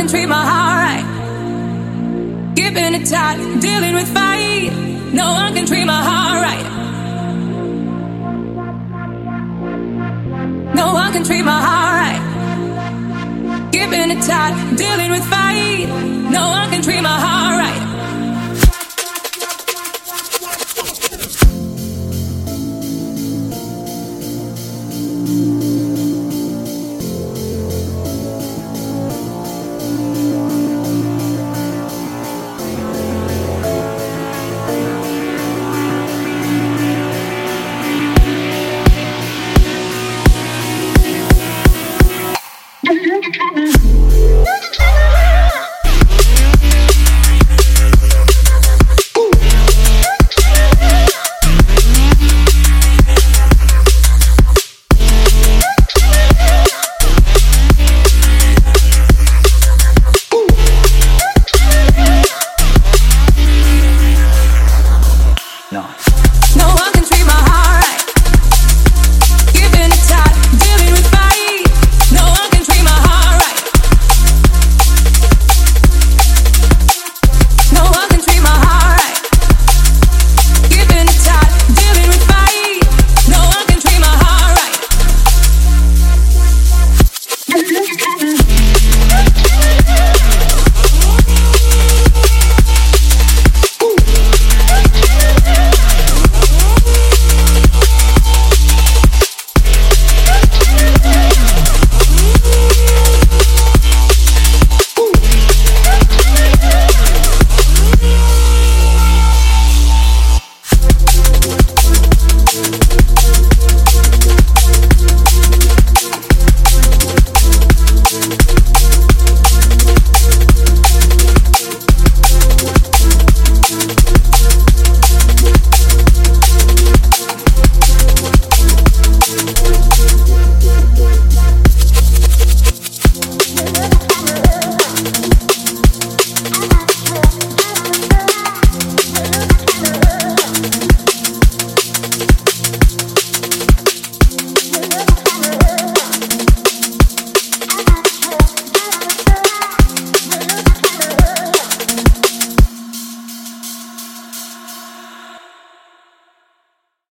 one can treat my heart right. Giving it tight, dealing with fight. No one can treat my heart right. No one can treat my heart right. Giving it tight, dealing with fight. No one can treat my heart right.